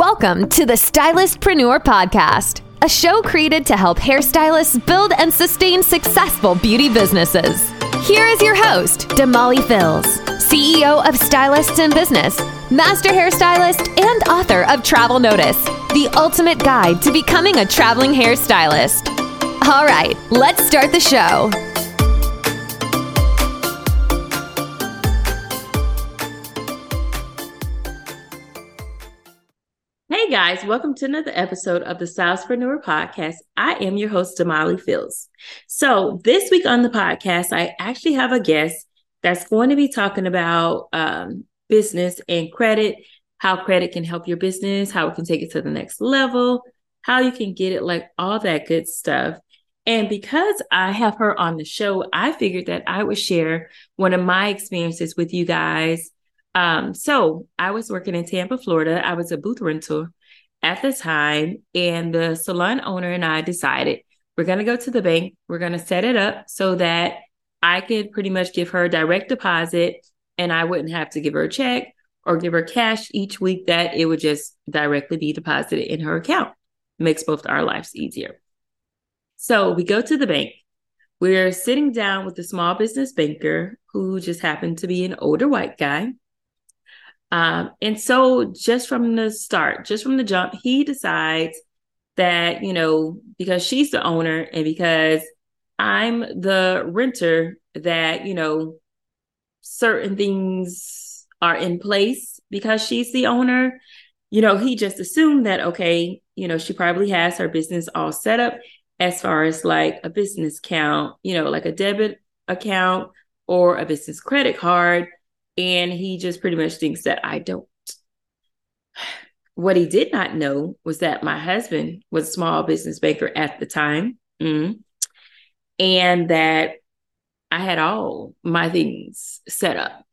Welcome to the Stylistpreneur Podcast, a show created to help hairstylists build and sustain successful beauty businesses. Here is your host, Damali Fils, CEO of Stylists in Business, master hairstylist, and author of Travel Notice, the ultimate guide to becoming a traveling hairstylist. All right, let's start the show. Guys, welcome to another episode of the Stylistpreneur Podcast. I am your host, Damali Fils. So, this week on the podcast, I actually have a guest that's going to be talking about um, business and credit, how credit can help your business, how it can take it to the next level, how you can get it, like all that good stuff. And because I have her on the show, I figured that I would share one of my experiences with you guys. Um, so I was working in Tampa, Florida. I was a booth rental at the time, and the salon owner and I decided we're going to go to the bank. We're going to set it up so that I could pretty much give her direct deposit and I wouldn't have to give her a check or give her cash each week, that it would just directly be deposited in her account. Makes both our lives easier. So we go to the bank. We're sitting down with the small business banker who just happened to be an older white guy. Um, and so just from the start, just from the jump, he decides that, you know, because she's the owner and because I'm the renter, that, you know, certain things are in place because she's the owner. You know, he just assumed that, okay, you know, she probably has her business all set up as far as like a business account, you know, like a debit account or a business credit card. And he just pretty much thinks that I don't. What he did not know was that my husband was a small business banker at the time. Mm, and that I had all my things set up.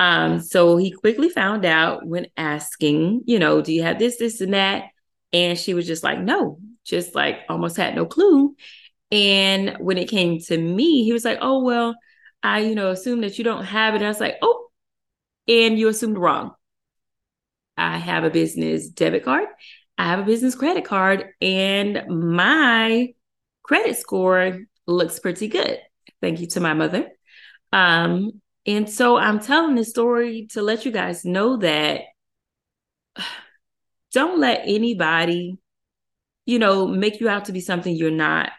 Um, so he quickly found out when asking, you know, do you have this, this, and that? And she was just like, no, just like almost had no clue. And when it came to me, he was like, oh, well, I, you know, assume that you don't have it. And I was like, oh, and you assumed wrong. I have a business debit card. I have a business credit card, and my credit score looks pretty good. Thank you to my mother. Um, and so I'm telling this story to let you guys know that don't let anybody you know, make you out to be something you're not.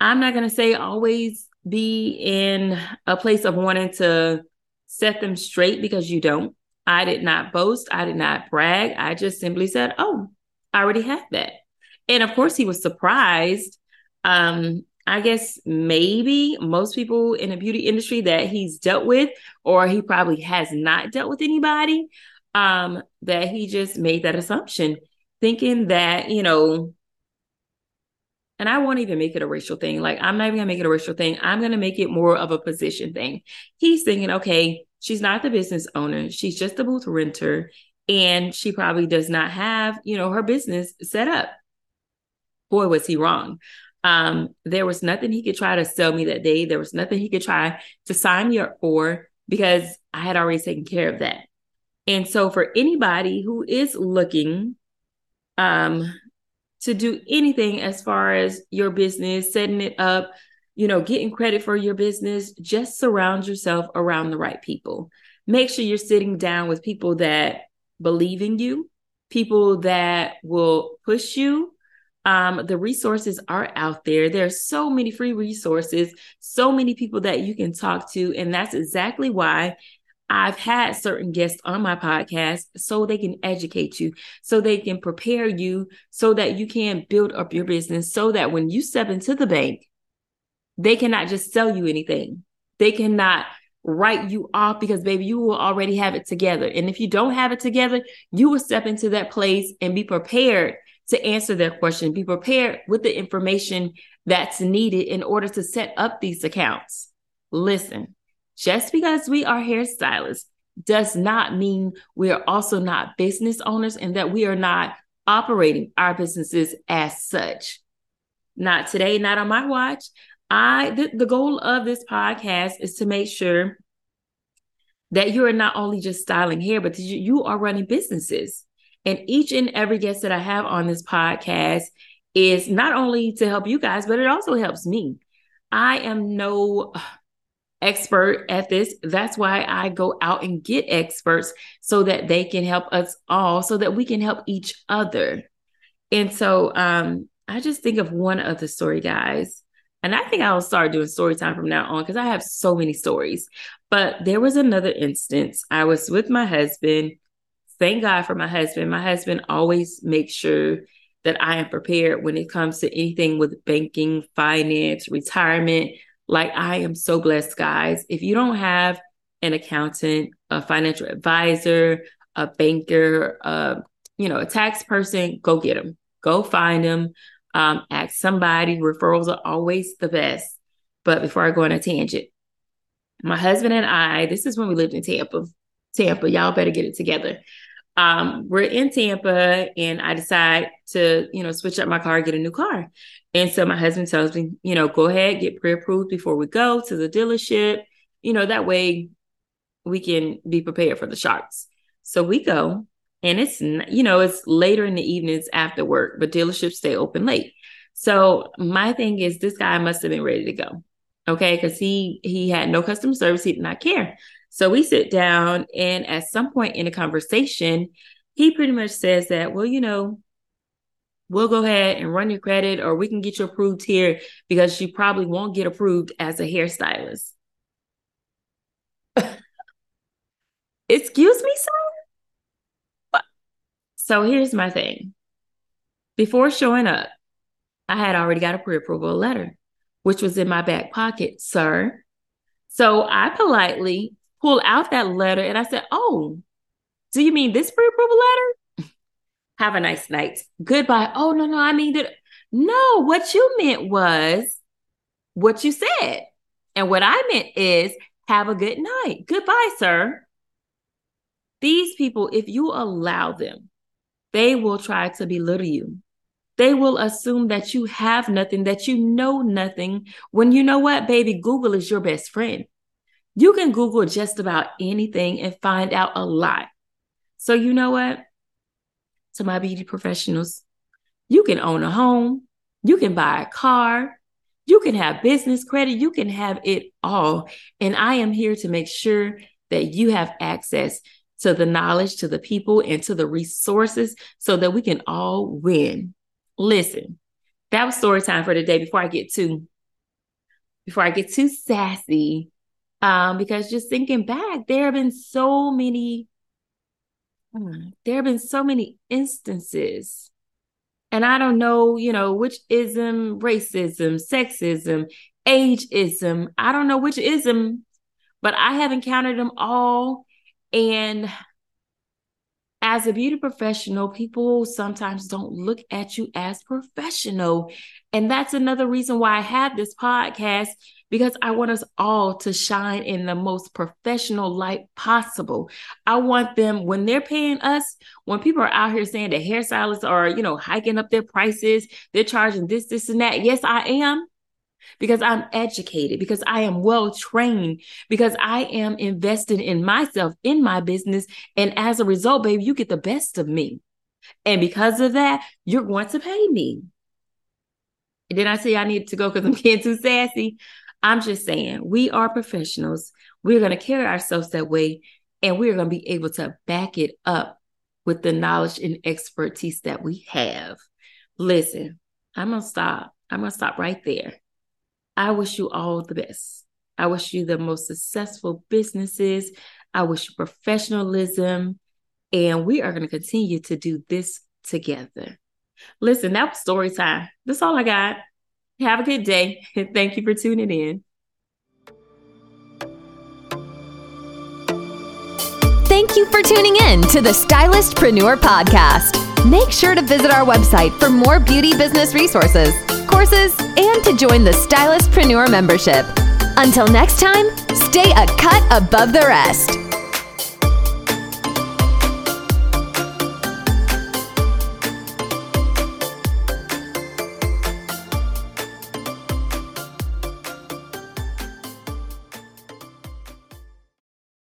I'm not going to say always be in a place of wanting to set them straight because you don't. I did not boast. I did not brag. I just simply said, Oh, I already have that. And of course, he was surprised. Um, I guess maybe most people in the beauty industry that he's dealt with, or he probably has not dealt with anybody, um, that he just made that assumption, thinking that, you know, and I won't even make it a racial thing. Like, I'm not even gonna make it a racial thing. I'm gonna make it more of a position thing. He's thinking, okay, she's not the business owner, she's just a booth renter, and she probably does not have, you know, her business set up. Boy, was he wrong. Um, there was nothing he could try to sell me that day. There was nothing he could try to sign me up for because I had already taken care of that. And so for anybody who is looking um to do anything as far as your business, setting it up, you know, getting credit for your business, just surround yourself around the right people. Make sure you're sitting down with people that believe in you, people that will push you. Um, the resources are out there. There's so many free resources, so many people that you can talk to. And that's exactly why I've had certain guests on my podcast so they can educate you, so they can prepare you, so that you can build up your business, so that when you step into the bank, they cannot just sell you anything. They cannot write you off because, baby, you will already have it together. And if you don't have it together, you will step into that place and be prepared to answer their question, be prepared with the information that's needed in order to set up these accounts. Listen, just because we are hairstylists does not mean we are also not business owners and that we are not operating our businesses as such. Not today, not on my watch. I the, the goal of this podcast is to make sure that you are not only just styling hair, but you, you are running businesses. And each and every guest that I have on this podcast is not only to help you guys, but it also helps me. I am no expert at this. That's why I go out and get experts so that they can help us all, so that we can help each other. And so um, I just think of one other story, guys. And I think I'll start doing story time from now on because I have so many stories. But there was another instance. I was with my husband. Thank God for my husband. My husband always makes sure that I am prepared when it comes to anything with banking, finance, retirement. Like I am so blessed, guys. If you don't have an accountant, a financial advisor, a banker, uh, you know, a tax person, go get them. Go find them. Um, ask somebody. Referrals are always the best. But before I go on a tangent, my husband and I, this is when we lived in Tampa. Tampa, y'all better get it together. Um, we're in Tampa and I decide to, you know, switch up my car, get a new car. And so my husband tells me, you know, go ahead, get pre-approved before we go to the dealership. You know, that way we can be prepared for the sharks. So we go and it's, you know, it's later in the evenings after work, but dealerships stay open late. So my thing is this guy must have been ready to go. Okay. Cause he, he had no customer service. He did not care. So we sit down, and at some point in the conversation, he pretty much says that, well, you know, we'll go ahead and run your credit, or we can get you approved here because you probably won't get approved as a hairstylist. Excuse me, sir? So here's my thing. Before showing up, I had already got a pre approval letter, which was in my back pocket, sir. So I politely pull out that letter and I said, Oh, do you mean this pre approval letter? Have a nice night. Goodbye. Oh, no, no, I mean that. No, what you meant was what you said. And what I meant is have a good night. Goodbye, sir. These people, if you allow them, they will try to belittle you. They will assume that you have nothing, that you know nothing, when you know what, baby, Google is your best friend. You can Google just about anything and find out a lot. So, you know what? To my beauty professionals, you can own a home, you can buy a car, you can have business credit, you can have it all. And I am here to make sure that you have access to the knowledge, to the people, and to the resources so that we can all win. Listen, that was story time for today. Before I get too, before I get too sassy, um, because just thinking back, there have been so many, hmm, there have been so many instances. And I don't know, you know, which ism, racism, sexism, ageism, I don't know which ism, but I have encountered them all. And as a beauty professional, people sometimes don't look at you as professional. And that's another reason why I have this podcast because I want us all to shine in the most professional light possible. I want them when they're paying us, when people are out here saying that hairstylists are, you know, hiking up their prices, they're charging this, this, and that. Yes, I am because I'm educated, because I am well trained, because I am invested in myself, in my business. And as a result, baby, you get the best of me. And because of that, you're going to pay me. Then I say I need to go because I'm getting too sassy. I'm just saying, we are professionals. We're going to carry ourselves that way, and we're going to be able to back it up with the knowledge and expertise that we have. Listen, I'm going to stop. I'm going to stop right there. I wish you all the best. I wish you the most successful businesses. I wish you professionalism. And we are going to continue to do this together. Listen, that was story time. That's all I got. Have a good day. Thank you for tuning in. Thank you for tuning in to the Stylistpreneur Podcast. Make sure to visit our website for more beauty business resources, courses, and to join the Stylistpreneur membership. Until next time, stay a cut above the rest.